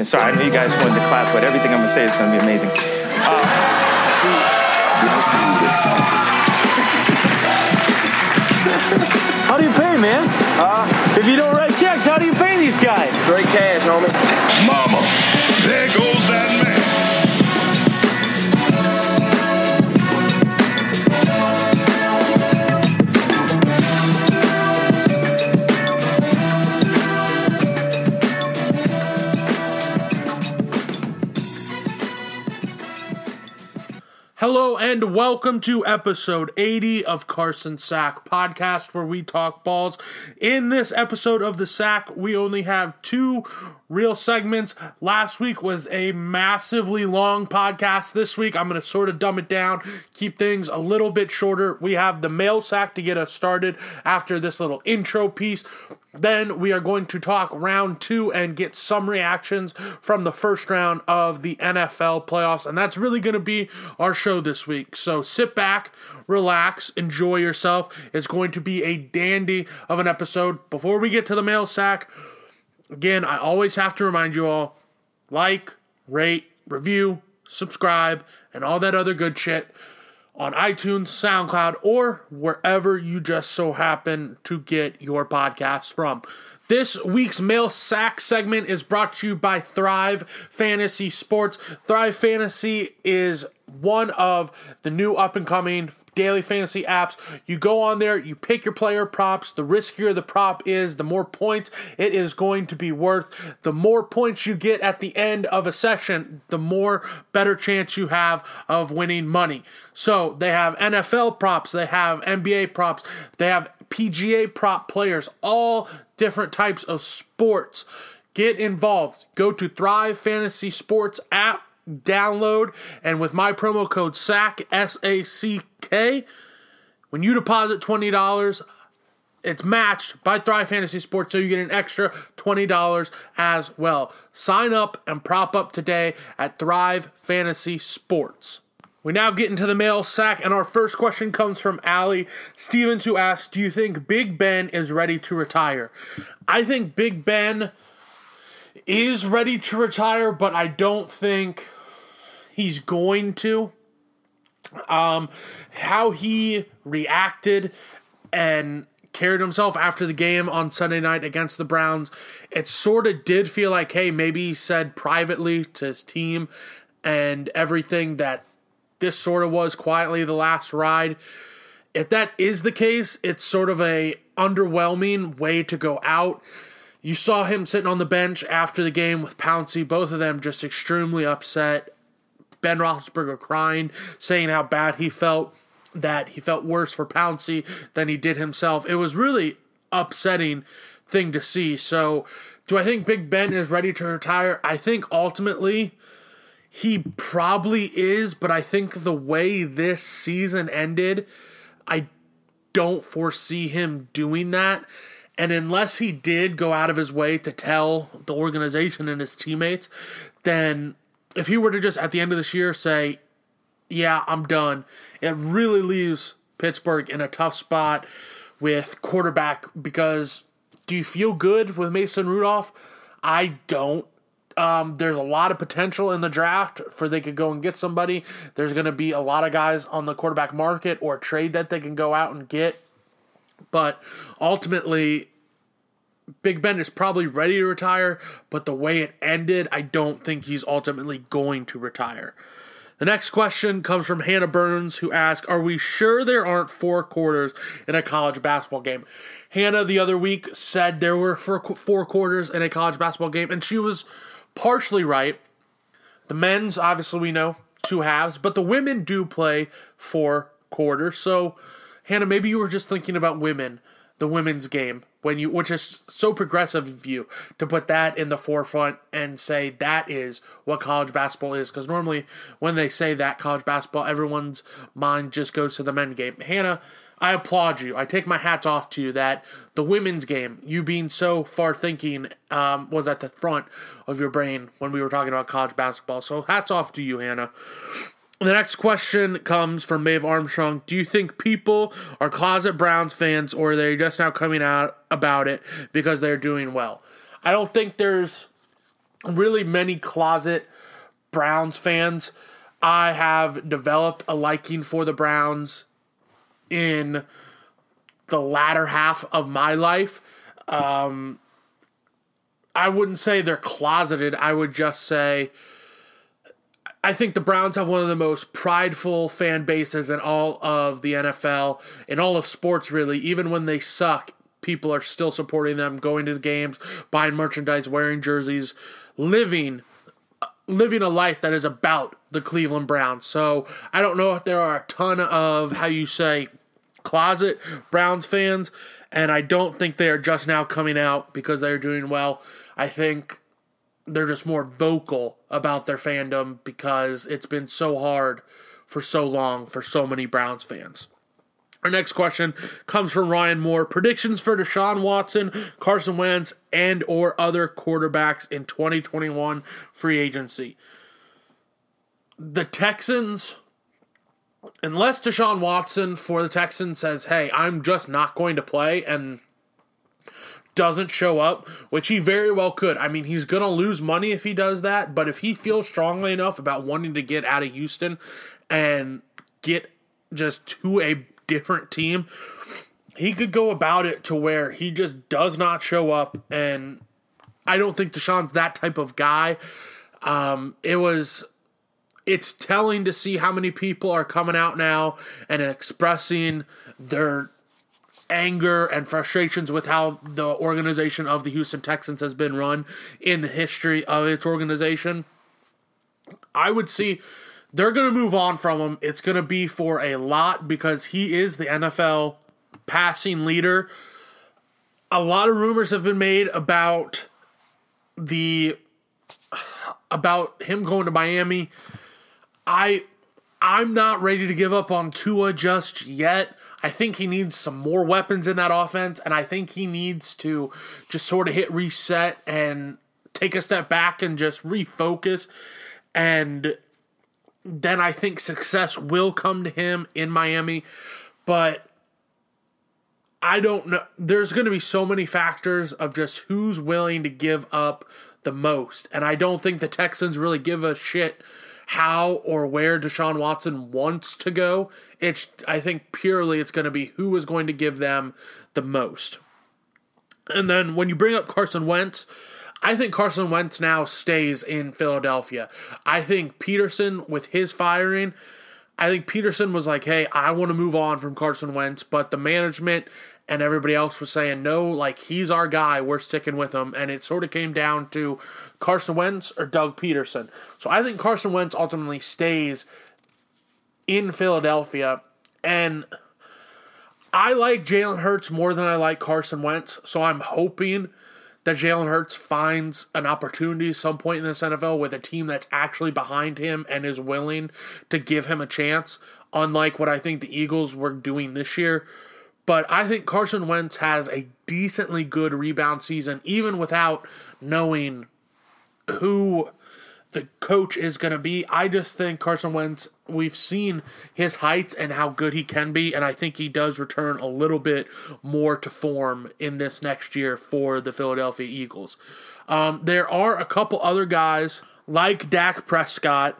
And sorry, I know you guys wanted to clap, but everything I'm gonna say is gonna be amazing. Uh, How do you pay, man? Uh, if you don't write checks, how do you pay these guys? Straight cash, homie. Mama, there goes that man. And welcome to episode 80 of Carson Sack podcast where we talk balls. In this episode of the Sack, we only have two real segments. Last week was a massively long podcast. This week, I'm going to sort of dumb it down, keep things a little bit shorter. We have the mail sack to get us started after this little intro piece. Then we are going to talk round two and get some reactions from the first round of the NFL playoffs. And that's really going to be our show this week. So sit back, relax, enjoy yourself. It's going to be a dandy of an episode. Before we get to the mail sack, again, I always have to remind you all like, rate, review, subscribe, and all that other good shit on iTunes, SoundCloud, or wherever you just so happen to get your podcast from. This week's mail sack segment is brought to you by Thrive Fantasy Sports. Thrive Fantasy is one of the new up and coming daily fantasy apps. You go on there, you pick your player props. The riskier the prop is, the more points it is going to be worth. The more points you get at the end of a session, the more better chance you have of winning money. So they have NFL props, they have NBA props, they have PGA prop players, all different types of sports. Get involved. Go to Thrive Fantasy Sports app download, and with my promo code SACK, S A C K, when you deposit $20, it's matched by Thrive Fantasy Sports, so you get an extra $20 as well. Sign up and prop up today at Thrive Fantasy Sports. We now get into the mail sack, and our first question comes from Allie Stevens, who asks Do you think Big Ben is ready to retire? I think Big Ben is ready to retire, but I don't think he's going to. Um, how he reacted and carried himself after the game on Sunday night against the Browns, it sort of did feel like, hey, maybe he said privately to his team and everything that this sort of was quietly the last ride. If that is the case, it's sort of a underwhelming way to go out. You saw him sitting on the bench after the game with Pouncey, both of them just extremely upset. Ben Roethlisberger crying, saying how bad he felt, that he felt worse for Pouncey than he did himself. It was really upsetting thing to see. So, do I think Big Ben is ready to retire? I think ultimately he probably is, but I think the way this season ended, I don't foresee him doing that. And unless he did go out of his way to tell the organization and his teammates, then if he were to just at the end of this year say, Yeah, I'm done, it really leaves Pittsburgh in a tough spot with quarterback because do you feel good with Mason Rudolph? I don't. Um, there's a lot of potential in the draft for they could go and get somebody. There's going to be a lot of guys on the quarterback market or trade that they can go out and get. But ultimately, Big Ben is probably ready to retire, but the way it ended, I don't think he's ultimately going to retire. The next question comes from Hannah Burns, who asks Are we sure there aren't four quarters in a college basketball game? Hannah, the other week, said there were four, quarters in a college basketball game, and she was partially right. The men's, obviously, we know two halves, but the women do play four quarters. So, Hannah, maybe you were just thinking about women, the women's game when you which is so progressive of you to put that in the forefront and say that is what college basketball is. Because normally when they say that college basketball everyone's mind just goes to the men game. Hannah i applaud you. I take my hats off to you that the women's game you being so far thinking um, was at the front of your brain when we were talking about college basketball. So hats off to you hannah the next question comes from Maeve Armstrong. Do you think people are closet Browns fans or are they just now coming out about it because they're doing well? I don't think there's really many closet Browns fans, I have developed a liking for the Browns in the latter half of my life. Um, I wouldn't say they're closeted. I would just say I think the Browns have one of the most prideful fan bases in all of the NFL, in all of sports, really. Even when they suck, people are still supporting them, going to the games, buying merchandise, wearing jerseys, living living a life that is about the Cleveland Browns. So I don't know if there are a ton of how you say closet Browns fans, and I don't think they are just now coming out because they're doing well. I think they're just more vocal about their fandom because it's been so hard for so long for so many Browns fans. Our next question comes from Ryan Moore. Predictions for Deshaun Watson, Carson Wentz, and or other quarterbacks in 2021 free agency. The Texans unless Deshaun Watson for the Texans says, "Hey, I'm just not going to play," and doesn't show up, which he very well could. I mean, he's going to lose money if he does that, but if he feels strongly enough about wanting to get out of Houston and get just to a different team, he could go about it to where he just does not show up. And I don't think Deshaun's that type of guy. Um, it was it's telling to see how many people are coming out now and expressing their anger and frustrations with how the organization of the Houston Texans has been run in the history of its organization. I would see they're going to move on from him. It's going to be for a lot because he is the NFL passing leader. A lot of rumors have been made about the about him going to Miami. I I'm not ready to give up on Tua just yet. I think he needs some more weapons in that offense, and I think he needs to just sort of hit reset and take a step back and just refocus. And then I think success will come to him in Miami. But I don't know. There's going to be so many factors of just who's willing to give up the most. And I don't think the Texans really give a shit how or where Deshaun Watson wants to go. It's I think purely it's going to be who is going to give them the most. And then when you bring up Carson Wentz, I think Carson Wentz now stays in Philadelphia. I think Pederson with his firing I think Pederson was like, hey, I want to move on from Carson Wentz, but the management and everybody else was saying, no, like, he's our guy. We're sticking with him. And it sort of came down to Carson Wentz or Doug Pederson. So I think Carson Wentz ultimately stays in Philadelphia. And I like Jalen Hurts more than I like Carson Wentz. So I'm hoping that Jalen Hurts finds an opportunity some point in this NFL with a team that's actually behind him and is willing to give him a chance, unlike what I think the Eagles were doing this year. But I think Carson Wentz has a decently good rebound season, even without knowing who the coach is going to be. I just think Carson Wentz, we've seen his heights and how good he can be, and I think he does return a little bit more to form in this next year for the Philadelphia Eagles. Um, there are a couple other guys like Dak Prescott,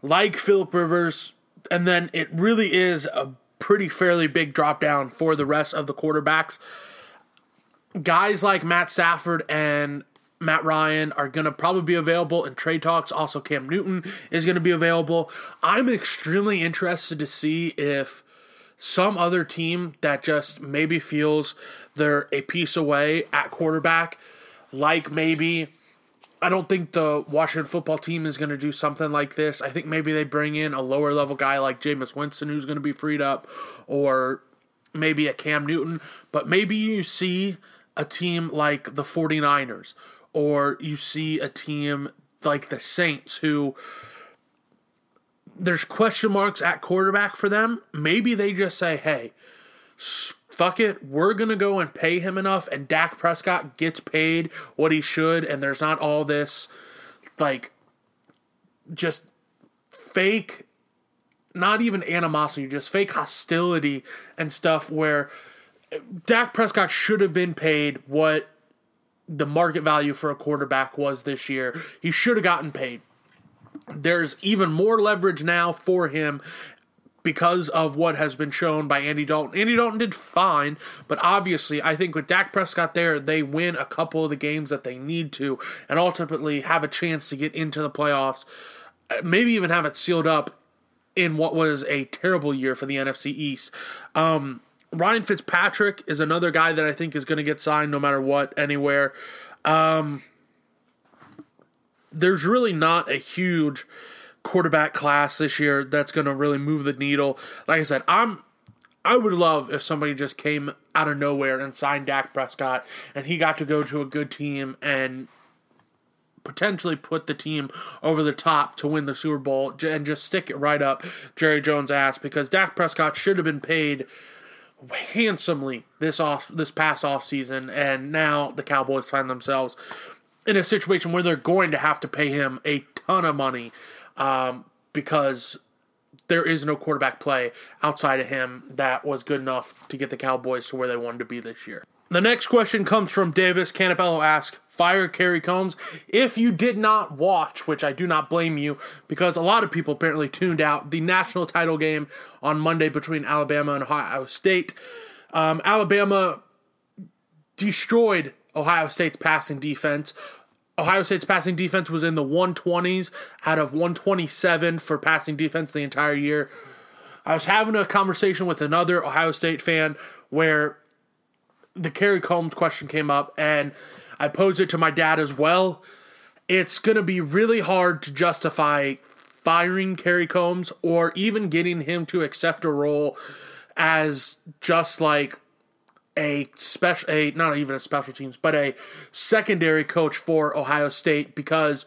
like Philip Rivers, and then it really is a pretty fairly big drop down for the rest of the quarterbacks. Guys like Matt Stafford and Matt Ryan are going to probably be available in trade talks. Also, Cam Newton is going to be available. I'm extremely interested to see if some other team that just maybe feels they're a piece away at quarterback, like maybe. I don't think the Washington football team is going to do something like this. I think maybe they bring in a lower level guy like Jameis Winston who's going to be freed up, or maybe a Cam Newton. But maybe you see a team like the 49ers or you see a team like the Saints who there's question marks at quarterback for them. Maybe they just say, hey, fuck it, we're going to go and pay him enough, and Dak Prescott gets paid what he should, and there's not all this, like, just fake, not even animosity, just fake hostility and stuff where Dak Prescott should have been paid what the market value for a quarterback was this year. He should have gotten paid. There's even more leverage now for him because of what has been shown by Andy Dalton. Andy Dalton did fine, but obviously, I think with Dak Prescott there, they win a couple of the games that they need to and ultimately have a chance to get into the playoffs, uh, maybe even have it sealed up in what was a terrible year for the NFC East. Um, Ryan Fitzpatrick is another guy that I think is going to get signed no matter what, anywhere. Um, there's really not a huge quarterback class this year that's going to really move the needle. Like I said, I'm I would love if somebody just came out of nowhere and signed Dak Prescott and he got to go to a good team and potentially put the team over the top to win the Super Bowl and just stick it right up Jerry Jones' ass because Dak Prescott should have been paid handsomely this off this past off season and now the Cowboys find themselves in a situation where they're going to have to pay him a ton of money um, because there is no quarterback play outside of him that was good enough to get the Cowboys to where they wanted to be this year. The next question comes from Davis Canapello asks, Fire Kerry Coombs. If you did not watch, which I do not blame you, because a lot of people apparently tuned out the national title game on Monday between Alabama and Ohio State. Um, Alabama destroyed Ohio State's passing defense. Ohio State's passing defense was in the 120s out of 127 for passing defense the entire year. I was having a conversation with another Ohio State fan where the Kerry Coombs question came up, and I posed it to my dad as well. It's going to be really hard to justify firing Kerry Coombs or even getting him to accept a role as just like a special a not even a special teams but a secondary coach for Ohio State because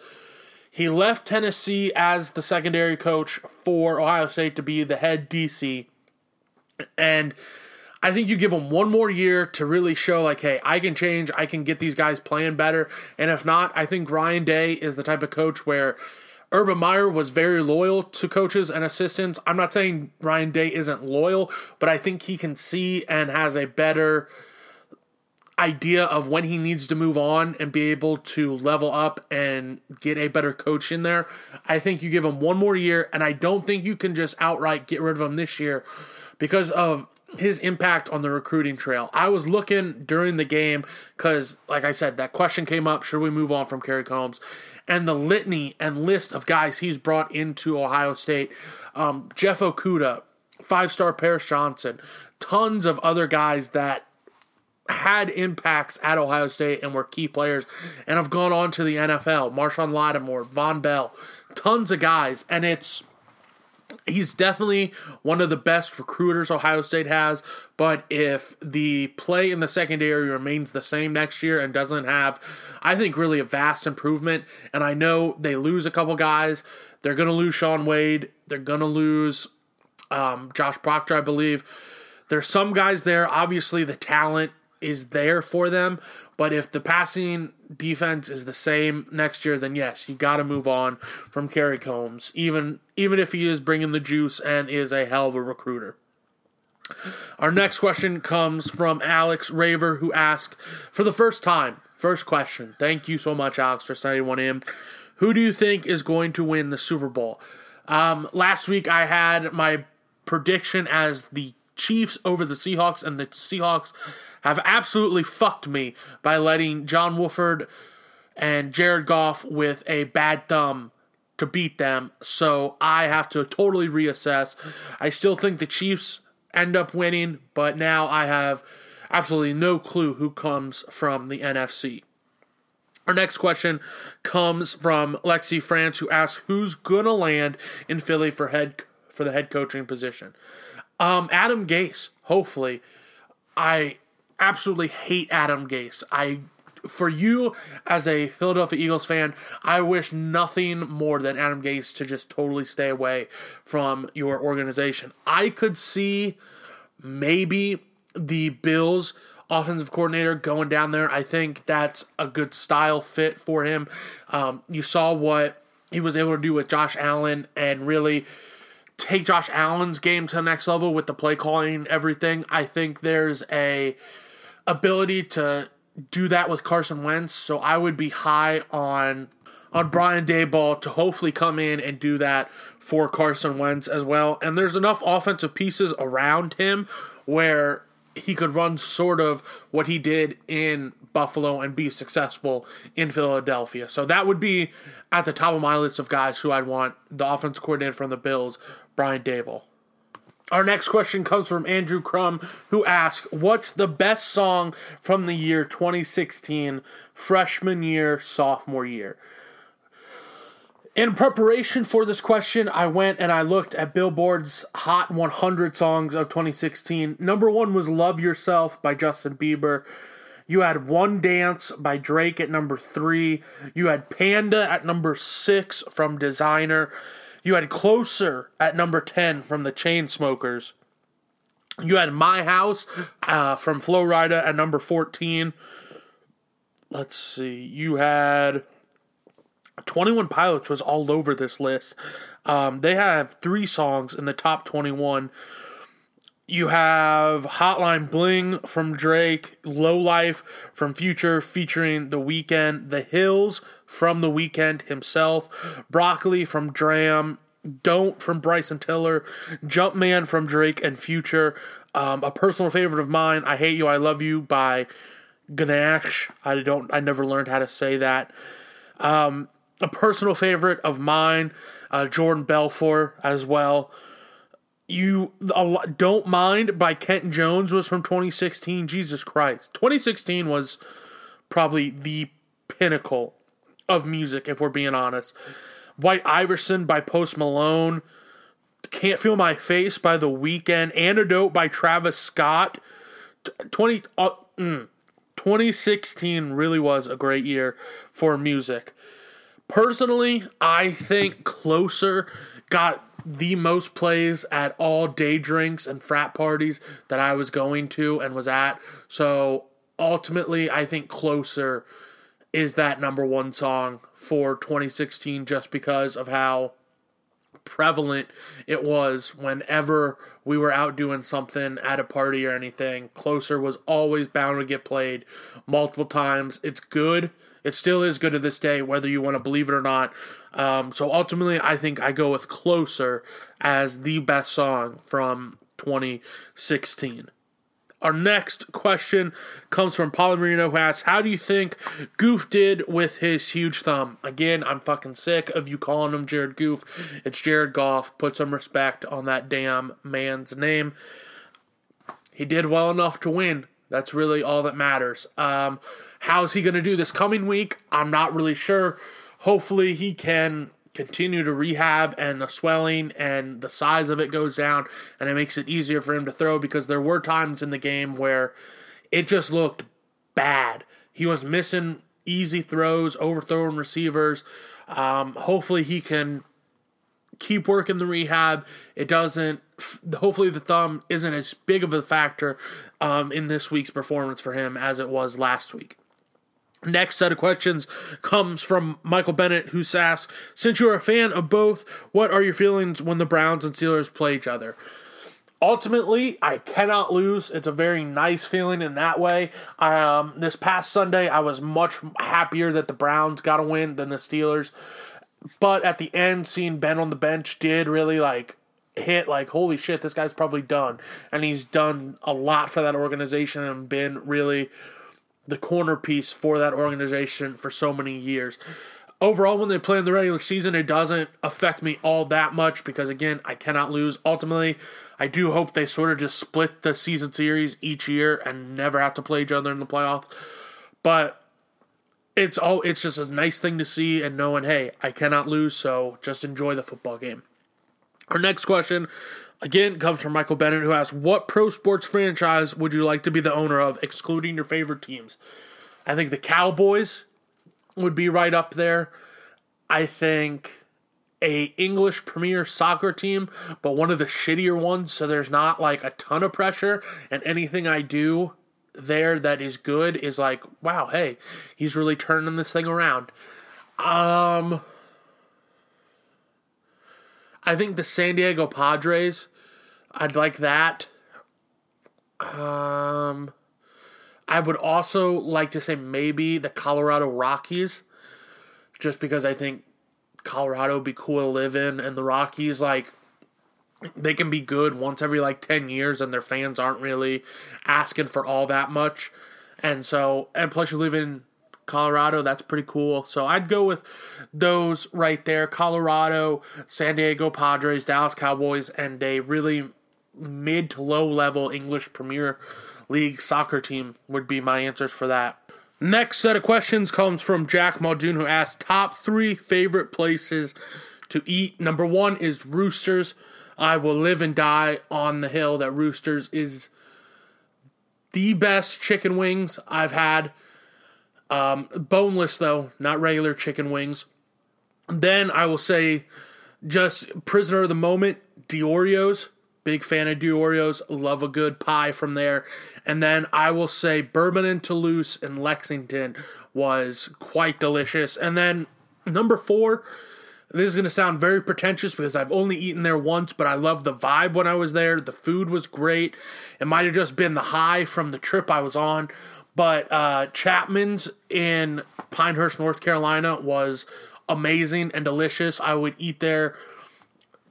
he left Tennessee as the secondary coach for Ohio State to be the head DC and I think you give him one more year to really show like hey I can change I can get these guys playing better. And if not I think Ryan Day is the type of coach where Urban Meyer was very loyal to coaches and assistants. I'm not saying Ryan Day isn't loyal, but I think he can see and has a better idea of when he needs to move on and be able to level up and get a better coach in there. I think you give him one more year, and I don't think you can just outright get rid of him this year because of his impact on the recruiting trail. I was looking during the game because, like I said, that question came up should we move on from Kerry Coombs? And the litany and list of guys he's brought into Ohio State um, Jeff Okudah, five star Paris Johnson, tons of other guys that had impacts at Ohio State and were key players and have gone on to the NFL. Marshon Lattimore, Vonn Bell, tons of guys. And it's he's definitely one of the best recruiters Ohio State has. But if the play in the secondary remains the same next year and doesn't have, I think, really a vast improvement, and I know they lose a couple guys, they're going to lose Shaun Wade, they're going to lose um, Josh Proctor, I believe. There's some guys there. Obviously, the talent is there for them. But if the passing defense is the same next year, then yes, you got to move on from Kerry Coombs, even even if he is bringing the juice and is a hell of a recruiter. Our next question comes from Alex Raver, who asked for the first time. First question. Thank you so much, Alex, for sending one in. Who do you think is going to win the Super Bowl? Um, last week I had my prediction as the Chiefs over the Seahawks, and the Seahawks have absolutely fucked me by letting John Wolford and Jared Goff with a bad thumb to beat them. So I have to totally reassess. I still think the Chiefs end up winning, but now I have absolutely no clue who comes from the NFC. Our next question comes from Lexi France, who asks, "Who's gonna land in Philly for head for the head coaching position?" Um, Adam Gase, hopefully. I absolutely hate Adam Gase. I for you as a Philadelphia Eagles fan, I wish nothing more than Adam Gase to just totally stay away from your organization. I could see maybe the Bills offensive coordinator going down there. I think that's a good style fit for him. Um, you saw what he was able to do with Josh Allen and really take Josh Allen's game to the next level with the play calling everything. I think there's a ability to do that with Carson Wentz. So I would be high on on Brian Daboll to hopefully come in and do that for Carson Wentz as well. And there's enough offensive pieces around him where he could run sort of what he did in Buffalo and be successful in Philadelphia. So that would be at the top of my list of guys who I'd want the offense coordinator from the Bills, Brian Daboll. Our next question comes from Andrew Crum, who asks, What's the best song from the year 2016, freshman year, sophomore year? In preparation for this question, I went and I looked at Billboard's Hot 100 songs of 2016. Number one was Love Yourself by Justin Bieber. You had One Dance by Drake at number three. You had Panda at number six from Designer. You had Closer at number 10 from the Chainsmokers. You had My House uh, from Flo Rida at number 14. Let's see. You had 21 Pilots was all over this list. Um, they have three songs in the top 21. You have Hotline Bling from Drake, Low Life from Future featuring The Weeknd, The Hills from The Weeknd himself, Broccoli from Dram, Don't from Bryson Tiller, Jumpman from Drake and Future, um, a personal favorite of mine, I Hate You, I Love You by Ganache. I don't I never learned how to say that. Um, a personal favorite of mine, uh, Jordan Belfort as well. You don't mind by Kent Jones was from 2016. Jesus Christ, 2016 was probably the pinnacle of music, if we're being honest. White Iverson by Post Malone. Can't Feel My Face by The Weeknd. Antidote by Travis Scott. 20, uh, mm, 2016 really was a great year for music. Personally, I think Closer got the most plays at all day drinks and frat parties that I was going to and was at. So ultimately, I think Closer is that number one song for 2016 just because of how prevalent it was whenever we were out doing something at a party or anything. Closer was always bound to get played multiple times. It's good. It still is good to this day, whether you want to believe it or not. Um, so ultimately, I think I go with Closer as the best song from 2016. Our next question comes from Paulo Marino who asks, How do you think Goof did with his huge thumb? Again, I'm fucking sick of you calling him Jared Goof. It's Jared Goff. Put some respect on that damn man's name. He did well enough to win. That's really all that matters. Um, how's he going to do this coming week? I'm not really sure. Hopefully, he can continue to rehab and the swelling and the size of it goes down and it makes it easier for him to throw because there were times in the game where it just looked bad. He was missing easy throws, overthrowing receivers. Um, hopefully, he can keep working the rehab. It doesn't. Hopefully, the thumb isn't as big of a factor um, in this week's performance for him as it was last week. Next set of questions comes from Michael Bennett, who asks, "Since you're a fan of both, what are your feelings when the Browns and Steelers play each other?" Ultimately, I cannot lose. It's a very nice feeling in that way. Um, this past Sunday, I was much happier that the Browns got a win than the Steelers. But at the end, seeing Ben on the bench did really like hit like holy shit, this guy's probably done, and he's done a lot for that organization and been really the corner piece for that organization for so many years. Overall, when they play in the regular season, it doesn't affect me all that much because, again, I cannot lose. Ultimately, I do hope they sort of just split the season series each year and never have to play each other in the playoffs. But it's all it's just a nice thing to see and knowing, hey, I cannot lose, so just enjoy the football game. Our next question Again, comes from Michael Bennett, who asks, "What pro sports franchise would you like to be the owner of, excluding your favorite teams?" I think the Cowboys would be right up there. I think a English Premier Soccer team, but one of the shittier ones, so there's not like a ton of pressure, and anything I do there that is good is like, wow, hey, he's really turning this thing around. Um, I think the San Diego Padres I'd like that. Um, I would also like to say maybe the Colorado Rockies, just because I think Colorado would be cool to live in, and the Rockies, like, they can be good once every like 10 years, and their fans aren't really asking for all that much. And so, and plus, you live in Colorado, that's pretty cool. So I'd go with those right there Colorado, San Diego Padres, Dallas Cowboys, and a really mid to low level English Premier League soccer team would be my answers for that. Next set of questions comes from Jack Muldoon, who asked top three favorite places to eat. Number one is Roosters. I will live and die on the hill that Roosters is the best chicken wings I've had. Um, boneless though, not regular chicken wings. Then I will say, just prisoner of the moment, Diorio. Big fan of Diorio. Love a good pie from there. And then I will say Bourbon and Toulouse in Lexington was quite delicious. And then number four, this is going to sound very pretentious because I've only eaten there once, but I love the vibe when I was there. The food was great. It might have just been the high from the trip I was on. But uh, Chapman's in Pinehurst, North Carolina was amazing and delicious. I would eat there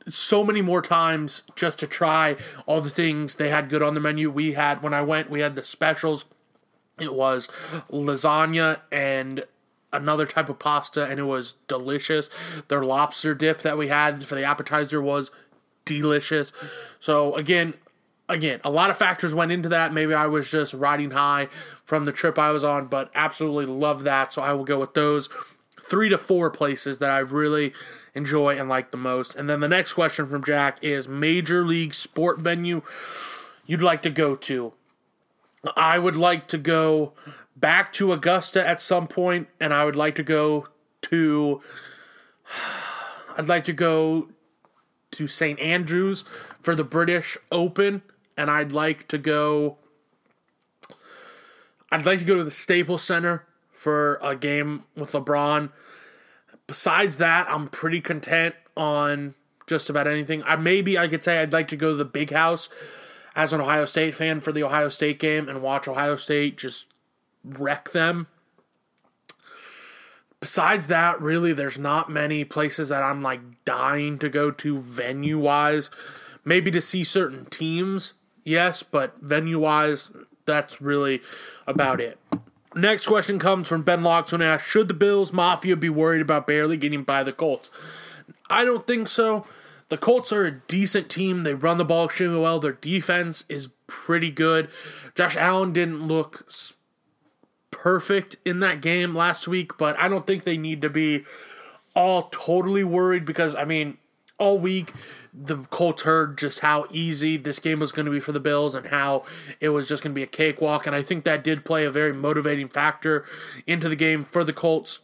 so many more times just to try all the things they had good on the menu. We had when I went, we had the specials. It was lasagna and another type of pasta, and it was delicious. Their lobster dip that we had for the appetizer was delicious. So again, again, a lot of factors went into that. Maybe I was just riding high from the trip I was on, but absolutely love that. So I will go with those three to four places that I really enjoy and like the most. And then the next question from Jack is major league sport venue you'd like to go to. I would like to go back to Augusta at some point, and I would like to go to. I'd like to go to St. Andrews for the British Open, and I'd like to go. I'd like to go to the Staples Center for a game with LeBron. Besides that, I'm pretty content on just about anything. I maybe I could say I'd like to go to the Big House as an Ohio State fan for the Ohio State game and watch Ohio State just wreck them. Besides that, really, there's not many places that I'm like dying to go to venue wise. Maybe to see certain teams, yes, but venue wise, that's really about it. Next question comes from Ben Locks when asked, Should the Bills Mafia be worried about barely getting by the Colts? I don't think so. The Colts are a decent team. They run the ball extremely well. Their defense is pretty good. Josh Allen didn't look perfect in that game last week, but I don't think they need to be all totally worried because, I mean, all week the Colts heard just how easy this game was going to be for the Bills and how it was just going to be a cakewalk. And I think that did play a very motivating factor into the game for the Colts.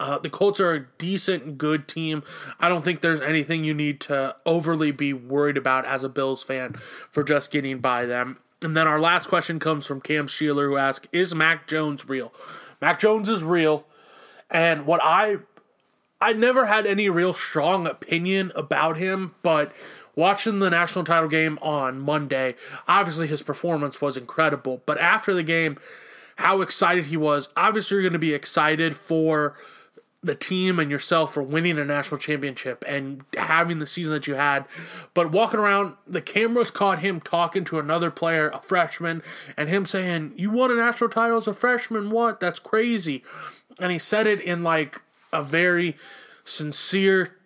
Uh, the Colts are a decent, good team. I don't think there's anything you need to overly be worried about as a Bills fan for just getting by them. And then our last question comes from Cam Sheeler, who asks, "Is Mac Jones real?" Mac Jones is real, and what I I never had any real strong opinion about him, but watching the national title game on Monday, obviously his performance was incredible. But after the game, how excited he was. Obviously, you're going to be excited for the team and yourself for winning a national championship and having the season that you had. But walking around, the cameras caught him talking to another player, a freshman, and him saying, You won a national title as a freshman? What? That's crazy. And he said it in like a very sincere,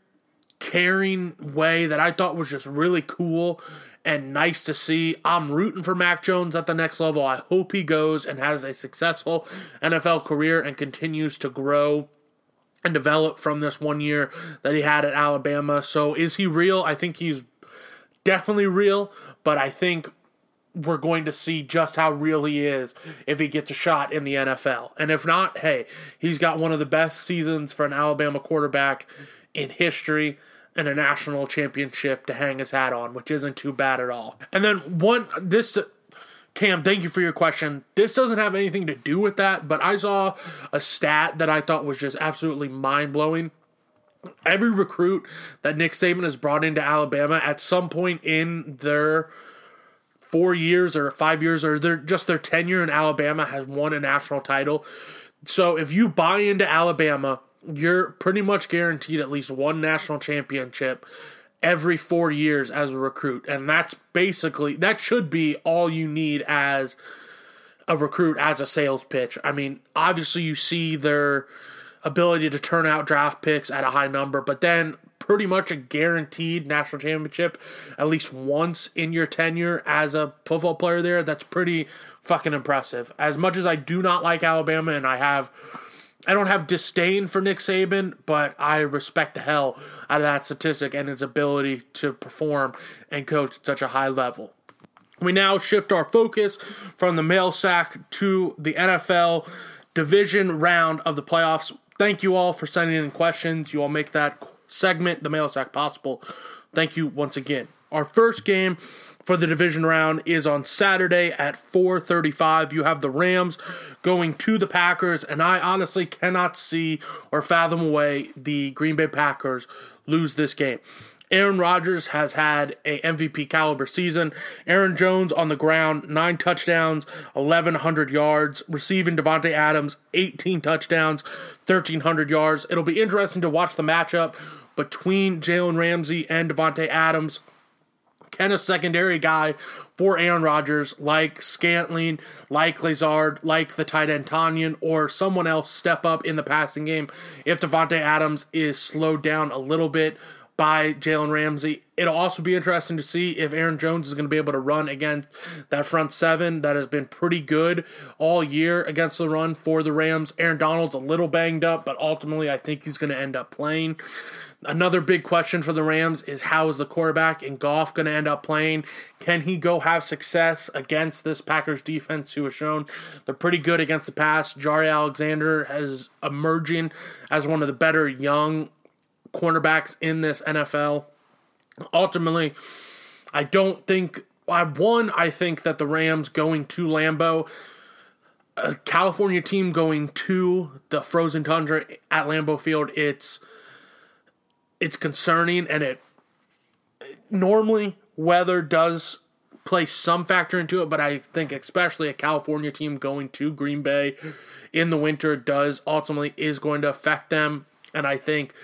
caring way that I thought was just really cool and nice to see. I'm rooting for Mac Jones at the next level. I hope he goes and has a successful NFL career and continues to grow and develop from this one year that he had at Alabama. So is he real? I think he's definitely real, but I think we're going to see just how real he is if he gets a shot in the NFL. And if not, hey, he's got one of the best seasons for an Alabama quarterback in history and a national championship to hang his hat on, which isn't too bad at all. And then one this Cam, thank you for your question. This doesn't have anything to do with that, but I saw a stat that I thought was just absolutely mind blowing. Every recruit that Nick Saban has brought into Alabama at some point in their four years or five years or their just their tenure in Alabama has won a national title. So if you buy into Alabama, you're pretty much guaranteed at least one national championship every four years as a recruit. And that's basically, that should be all you need as a recruit, as a sales pitch. I mean, obviously, you see their ability to turn out draft picks at a high number, but then pretty much a guaranteed national championship at least once in your tenure as a football player there. That's pretty fucking impressive. As much as I do not like Alabama and I have I don't have disdain for Nick Saban, but I respect the hell out of that statistic and his ability to perform and coach at such a high level. We now shift our focus from the mail sack to the NFL division round of the playoffs. Thank you all for sending in questions. You all make that segment, the mail sack, possible. Thank you once again. Our first game for the division round is on Saturday at 4:35. You have the Rams going to the Packers and I honestly cannot see or fathom away the Green Bay Packers lose this game. Aaron Rodgers has had a MVP caliber season. Aaron Jones on the ground, 9 touchdowns, 1100 yards, receiving Davante Adams, 18 touchdowns, 1300 yards. It'll be interesting to watch the matchup between Jalen Ramsey and Davante Adams can a secondary guy for Aaron Rodgers like Scantling, like Lazard, like the tight end Tonyan, or someone else step up in the passing game if Davante Adams is slowed down a little bit by Jalen Ramsey. It'll also be interesting to see if Aaron Jones is going to be able to run against that front seven that has been pretty good all year against the run for the Rams. Aaron Donald's a little banged up, but ultimately I think he's going to end up playing. Another big question for the Rams is how is the quarterback in Goff going to end up playing? Can he go have success against this Packers defense who has shown they're pretty good against the pass? Jaire Alexander has emerging as one of the better young cornerbacks in this NFL. Ultimately, I don't think I one I think that the Rams going to Lambeau a California team going to the frozen tundra at Lambeau Field, it's it's concerning and it normally weather does play some factor into it, but I think especially a California team going to Green Bay in the winter does ultimately is going to affect them. And I think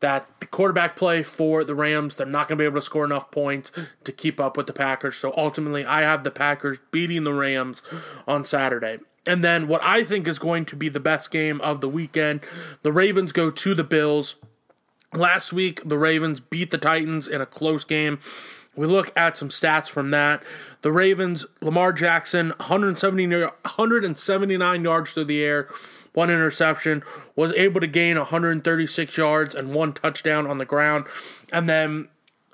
that the quarterback play for the Rams, they're not going to be able to score enough points to keep up with the Packers. So ultimately, I have the Packers beating the Rams on Saturday. And then what I think is going to be the best game of the weekend, the Ravens go to the Bills. Last week, the Ravens beat the Titans in a close game. We look at some stats from that. The Ravens, Lamar Jackson, 170, 179 yards through the air, one interception, was able to gain 136 yards and one touchdown on the ground. And then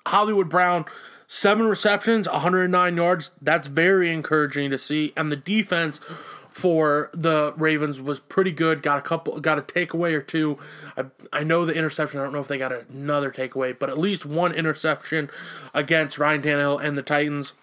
Hollywood Brown, seven receptions, 109 yards. That's very encouraging to see. And the defense for the Ravens was pretty good. Got a couple, got a takeaway or two. I, I know the interception. I don't know if they got another takeaway, but at least one interception against Ryan Tannehill and the Titans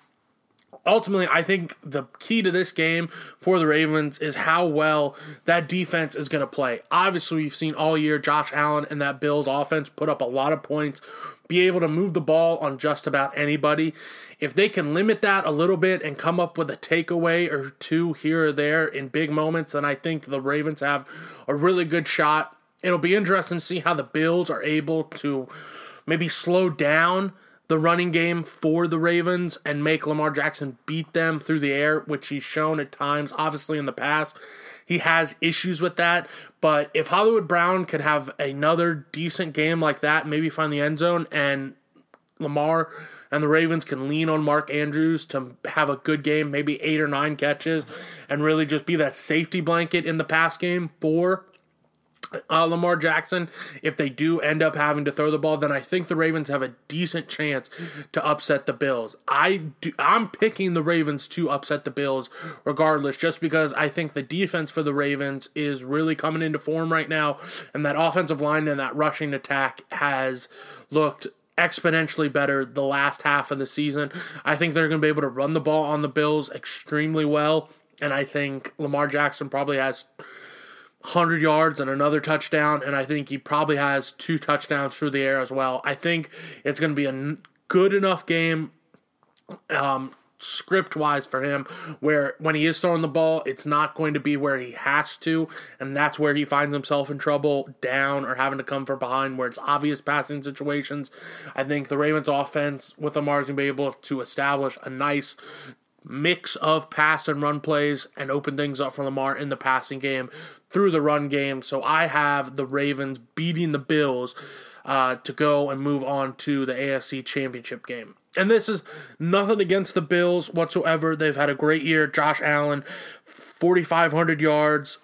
ultimately, I think the key to this game for the Ravens is how well that defense is going to play. Obviously, we've seen all year Josh Allen and that Bills offense put up a lot of points, be able to move the ball on just about anybody. If they can limit that a little bit and come up with a takeaway or two here or there in big moments, then I think the Ravens have a really good shot. It'll be interesting to see how the Bills are able to maybe slow down the running game for the Ravens and make Lamar Jackson beat them through the air, which he's shown at times, obviously in the past. He has issues with that, but if Hollywood Brown could have another decent game like that, maybe find the end zone and Lamar and the Ravens can lean on Mark Andrews to have a good game, maybe eight or nine catches, and really just be that safety blanket in the pass game for uh, Lamar Jackson, if they do end up having to throw the ball, then I think the Ravens have a decent chance to upset the Bills. I do, I'm picking the Ravens to upset the Bills regardless, just because I think the defense for the Ravens is really coming into form right now, and that offensive line and that rushing attack has looked exponentially better the last half of the season. I think they're going to be able to run the ball on the Bills extremely well, and I think Lamar Jackson probably has 100 yards and another touchdown, and I think he probably has two touchdowns through the air as well. I think it's going to be a good enough game um, script wise for him where when he is throwing the ball it's not going to be where he has to and that's where he finds himself in trouble down or having to come from behind where it's obvious passing situations i think the ravens offense with is going to be able to establish a nice mix of pass and run plays and open things up for Lamar in the passing game through the run game so i have the ravens beating the bills uh, to go and move on to the afc championship game and this is nothing against the Bills whatsoever. They've had a great year. Josh Allen, 4,500 yards.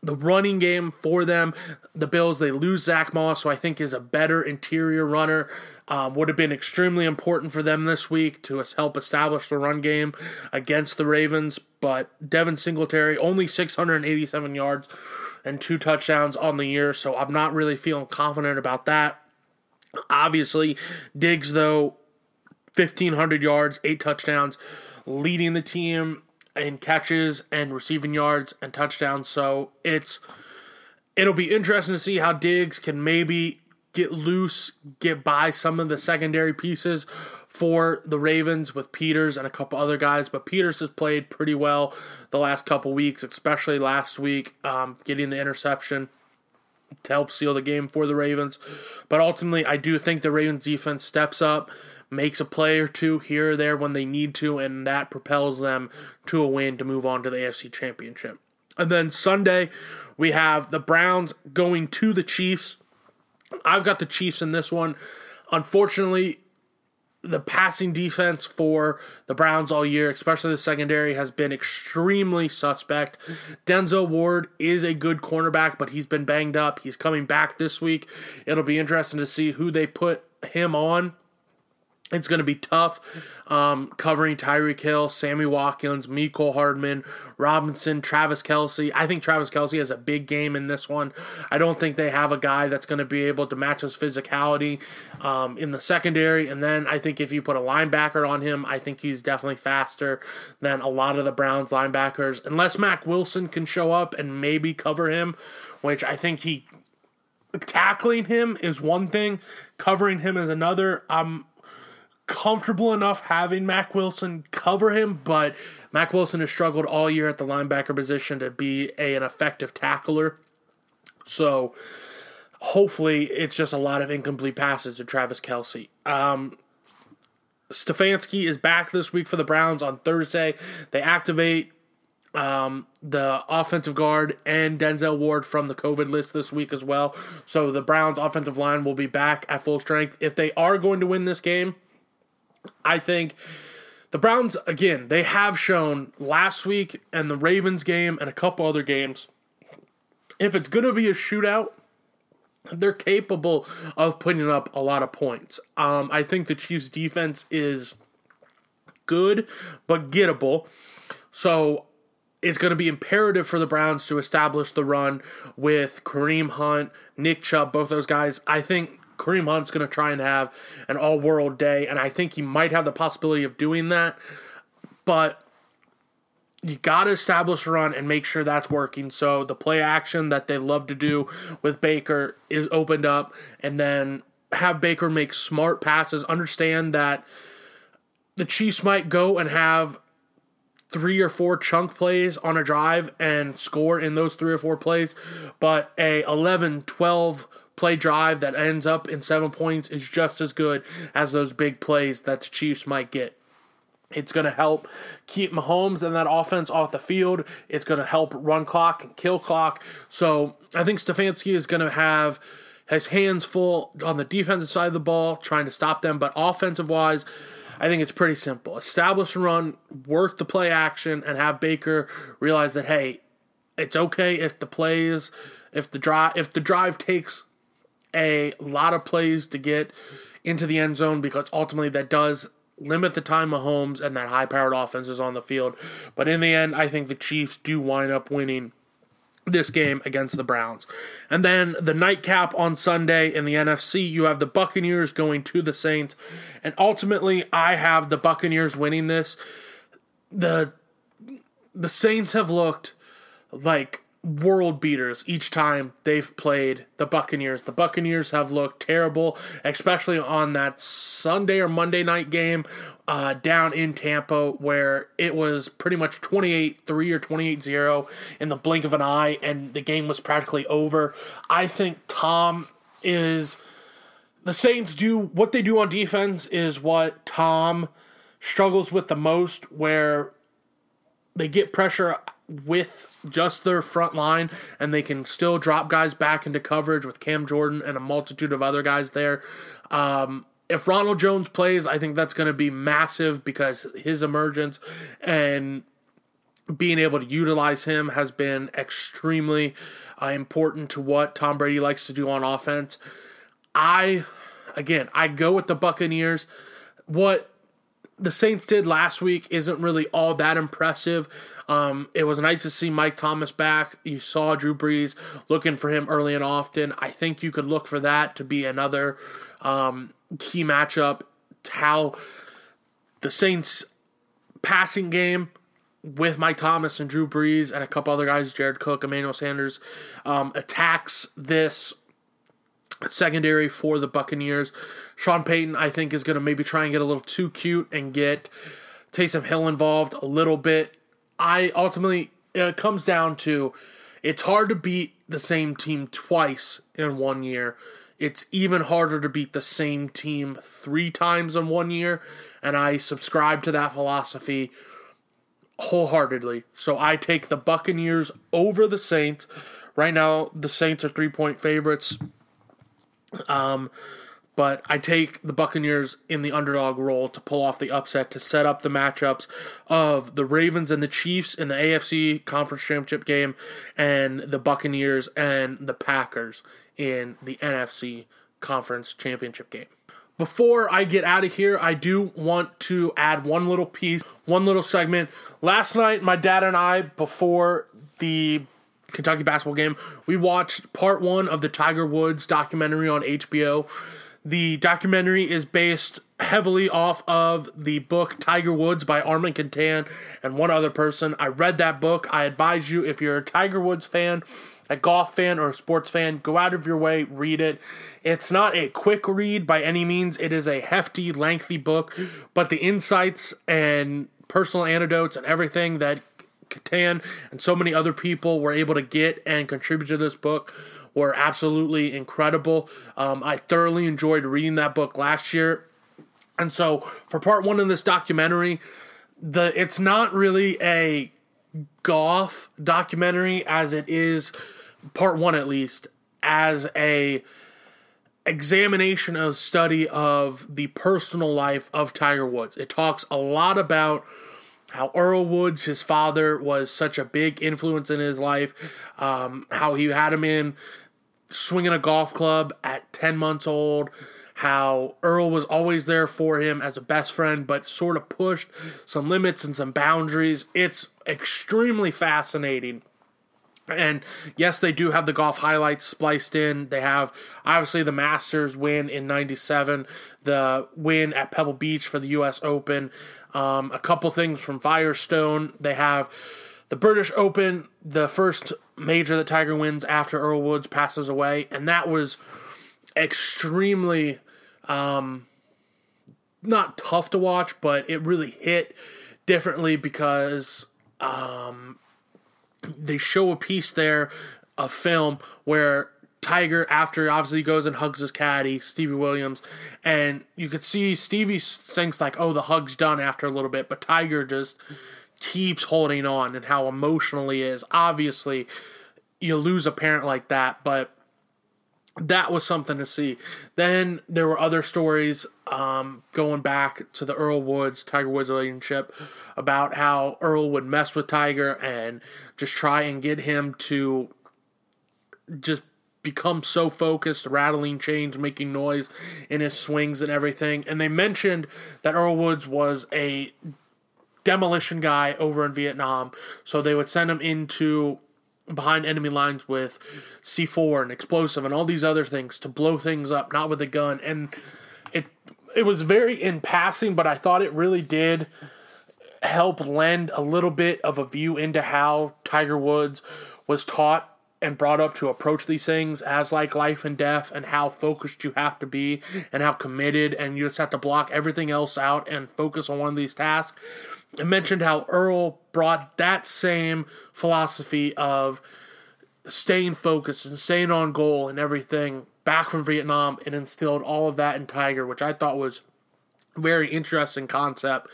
The running game for them, the Bills, they lose Zach Moss, who I think is a better interior runner. Um, would have been extremely important for them this week to help establish the run game against the Ravens. But Devin Singletary, only 687 yards and two touchdowns on the year, so I'm not really feeling confident about that. Obviously, Diggs, though, 1,500 yards, eight touchdowns, leading the team in catches and receiving yards and touchdowns. So it's it'll be interesting to see how Diggs can maybe get loose, get by some of the secondary pieces for the Ravens with Peters and a couple other guys. But Peters has played pretty well the last couple weeks, especially last week, um, getting the interception to help seal the game for the Ravens. But ultimately, I do think the Ravens defense steps up, makes a play or two here or there when they need to, and that propels them to a win to move on to the AFC Championship. And then Sunday, we have the Browns going to the Chiefs. I've got the Chiefs in this one. Unfortunately, the passing defense for the Browns all year, especially the secondary, has been extremely suspect. Denzel Ward is a good cornerback, but he's been banged up. He's coming back this week. It'll be interesting to see who they put him on it's going to be tough um, covering Tyreek Hill, Sammy Watkins, Mecole Hardman, Robinson, Travis Kelce. I think Travis Kelce has a big game in this one. I don't think they have a guy that's going to be able to match his physicality um, in the secondary. And then I think if you put a linebacker on him, I think he's definitely faster than a lot of the Browns linebackers. Unless Mack Wilson can show up and maybe cover him, which I think he tackling him is one thing, covering him is another. I'm comfortable enough having Mack Wilson cover him, but Mack Wilson has struggled all year at the linebacker position to be a, an effective tackler. So hopefully it's just a lot of incomplete passes to Travis Kelce. Um, Stefanski is back this week for the Browns on Thursday. They activate um, the offensive guard and Denzel Ward from the COVID list this week as well. So the Browns' offensive line will be back at full strength. If they are going to win this game, I think the Browns, again, they have shown last week and the Ravens game and a couple other games. If it's going to be a shootout, they're capable of putting up a lot of points. Um, I think the Chiefs' defense is good, but gettable. So it's going to be imperative for the Browns to establish the run with Kareem Hunt, Nick Chubb, both those guys. I think Kareem Hunt's going to try and have an all world day, and I think he might have the possibility of doing that. But you got to establish a run and make sure that's working. So the play action that they love to do with Baker is opened up, and then have Baker make smart passes. Understand that the Chiefs might go and have three or four chunk plays on a drive and score in those three or four plays, but a 11, 12 play drive that ends up in seven points is just as good as those big plays that the Chiefs might get. It's going to help keep Mahomes and that offense off the field. It's going to help run clock and kill clock. So I think Stefanski is going to have his hands full on the defensive side of the ball, trying to stop them. But offensive wise, I think it's pretty simple. Establish a run, work the play action, and have Baker realize that hey, it's okay if the plays, if the drive, if the drive takes a lot of plays to get into the end zone because ultimately that does limit the time of Mahomes and that high powered offense is on the field. But in the end, I think the Chiefs do wind up winning this game against the Browns. And then the nightcap on Sunday in the NFC, you have the Buccaneers going to the Saints. And ultimately, I have the Buccaneers winning this. The the Saints have looked like world beaters each time they've played the Buccaneers. The Buccaneers have looked terrible, especially on that Sunday or Monday night game uh, down in Tampa, where it was pretty much 28 3 or 28 0 in the blink of an eye, and the game was practically over. I think Tom is. The Saints do what they do on defense is what Tom struggles with the most, where they get pressure with just their front line and they can still drop guys back into coverage with Cam Jordan and a multitude of other guys there. Um, if Ronald Jones plays, I think that's going to be massive because his emergence and being able to utilize him has been extremely uh, important to what Tom Brady likes to do on offense. I, again, I go with the Buccaneers. What the Saints did last week isn't really all that impressive. Um, it was nice to see Mike Thomas back. You saw Drew Brees looking for him early and often. I think you could look for that to be another um, key matchup. How the Saints passing game with Mike Thomas and Drew Brees and a couple other guys, Jared Cook, Emmanuel Sanders, um, attacks this secondary for the Buccaneers. Sean Payton, I think, is going to maybe try and get a little too cute and get Taysom Hill involved a little bit. I ultimately, it comes down to it's hard to beat the same team twice in one year. It's even harder to beat the same team three times in one year. And I subscribe to that philosophy wholeheartedly. So I take the Buccaneers over the Saints. Right now, the Saints are three point favorites. Um, but I take the Buccaneers in the underdog role to pull off the upset to set up the matchups of the Ravens and the Chiefs in the AFC Conference Championship game and the Buccaneers and the Packers in the NFC Conference Championship game. Before I get out of here, I do want to add one little piece, one little segment. Last night, my dad and I, before the Kentucky basketball game, we watched part one of the Tiger Woods documentary on HBO. The documentary is based heavily off of the book Tiger Woods by Armen Keteyian and one other person. I read that book. I advise you, if you're a Tiger Woods fan, a golf fan, or a sports fan, go out of your way, read it. It's not a quick read by any means, it is a hefty, lengthy book, but the insights and personal anecdotes and everything that Keteyian and so many other people were able to get and contribute to this book were absolutely incredible. Um, I thoroughly enjoyed reading that book last year. And so for part one of this documentary, the it's not really a golf documentary as it is part one at least as a examination of study of the personal life of Tiger Woods. It talks a lot about how Earl Woods, his father, was such a big influence in his life. Um, how he had him in swinging a golf club at 10 months old. How Earl was always there for him as a best friend, but sort of pushed some limits and some boundaries. It's extremely fascinating. And yes, they do have the golf highlights spliced in. They have obviously the Masters win in 97, the win at Pebble Beach for the US Open, um, a couple things from Firestone. They have the British Open, the first major that Tiger wins after Earl Woods passes away, and that was extremely um, not tough to watch, but it really hit differently because um, they show a piece there, a film where Tiger, after obviously goes and hugs his caddy, Stevie Williams, and you could see Stevie thinks like, "Oh, the hug's done" after a little bit, but Tiger just keeps holding on, and how emotional he is. Obviously, you lose a parent like that, but that was something to see. Then there were other stories um, going back to the Earl Woods Tiger Woods relationship about how Earl would mess with Tiger and just try and get him to just become so focused, rattling chains, making noise in his swings and everything. And they mentioned that Earl Woods was a demolition guy over in Vietnam, so they would send him into behind enemy lines with C4 and explosive and all these other things to blow things up, not with a gun. And it it was very in passing, but I thought it really did help lend a little bit of a view into how Tiger Woods was taught and brought up to approach these things as like life and death and how focused you have to be and how committed and you just have to block everything else out and focus on one of these tasks. It mentioned how Earl brought that same philosophy of staying focused and staying on goal and everything back from Vietnam and instilled all of that in Tiger, which I thought was very interesting concept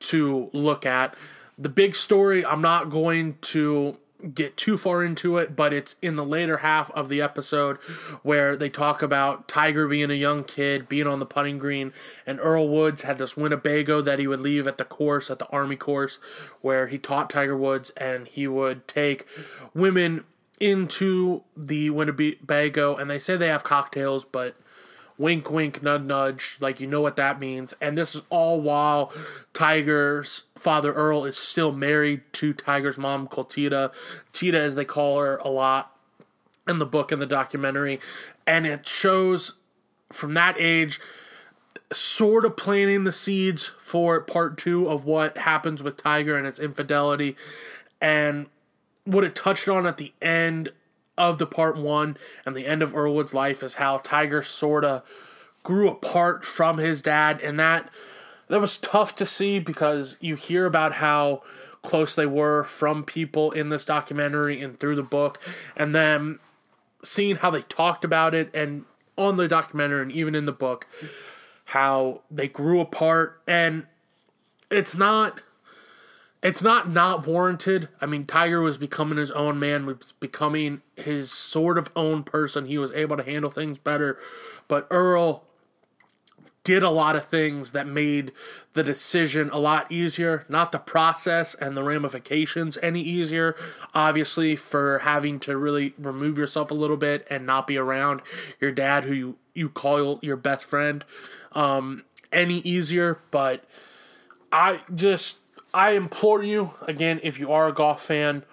to look at. The big story, I'm not going to get too far into it, but it's in the later half of the episode where they talk about Tiger being a young kid, being on the putting green, and Earl Woods had this Winnebago that he would leave at the course, at the Army course, where he taught Tiger Woods, and he would take women into the Winnebago, and they say they have cocktails, but wink, wink, nudge, nudge. Like, you know what that means. And this is all while Tiger's father, Earl, is still married to Tiger's mom, Kultida. Tida, as they call her a lot in the book and the documentary. And it shows from that age sort of planting the seeds for part two of what happens with Tiger and its infidelity. And what it touched on at the end of the part one and the end of Earl Wood's life is how Tiger sort of grew apart from his dad, and that that was tough to see because you hear about how close they were from people in this documentary and through the book, and then seeing how they talked about it and on the documentary and even in the book how they grew apart. And it's not it's not not warranted. I mean, Tiger was becoming his own man, was becoming his sort of own person. He was able to handle things better, but Earl did a lot of things that made the decision a lot easier, not the process and the ramifications any easier. Obviously, for having to really remove yourself a little bit and not be around your dad, who you, you call your best friend, um, any easier. But I just I implore you, again, if you are a golf fan,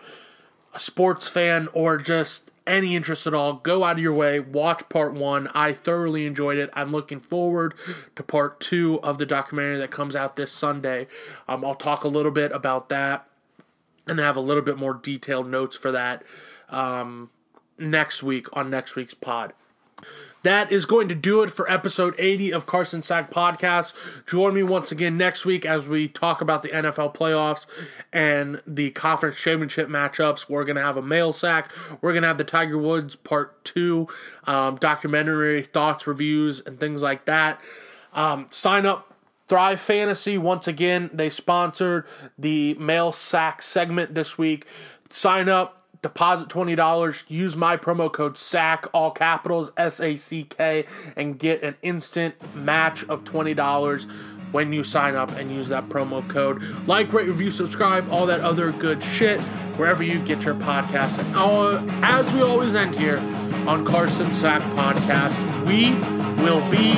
a sports fan, or just any interest at all, go out of your way, watch part one. I thoroughly enjoyed it. I'm looking forward to part two of the documentary that comes out this Sunday. Um, I'll talk a little bit about that and have a little bit more detailed notes for that um, next week on next week's pod. That is going to do it for episode 80 of Carson Sack Podcast. Join me once again next week as we talk about the NFL playoffs and the conference championship matchups. We're going to have a mail sack. We're going to have the Tiger Woods part two, um, documentary thoughts, reviews, and things like that. Um, sign up Thrive Fantasy, once again, they sponsored the mail sack segment this week. Sign up, deposit $20, use my promo code SACK, all capitals, S A C K, and get an instant match of $20 when you sign up and use that promo code. Like, rate, review, subscribe, all that other good shit wherever you get your podcast. And uh, as we always end here on Carson Sack Podcast, we will be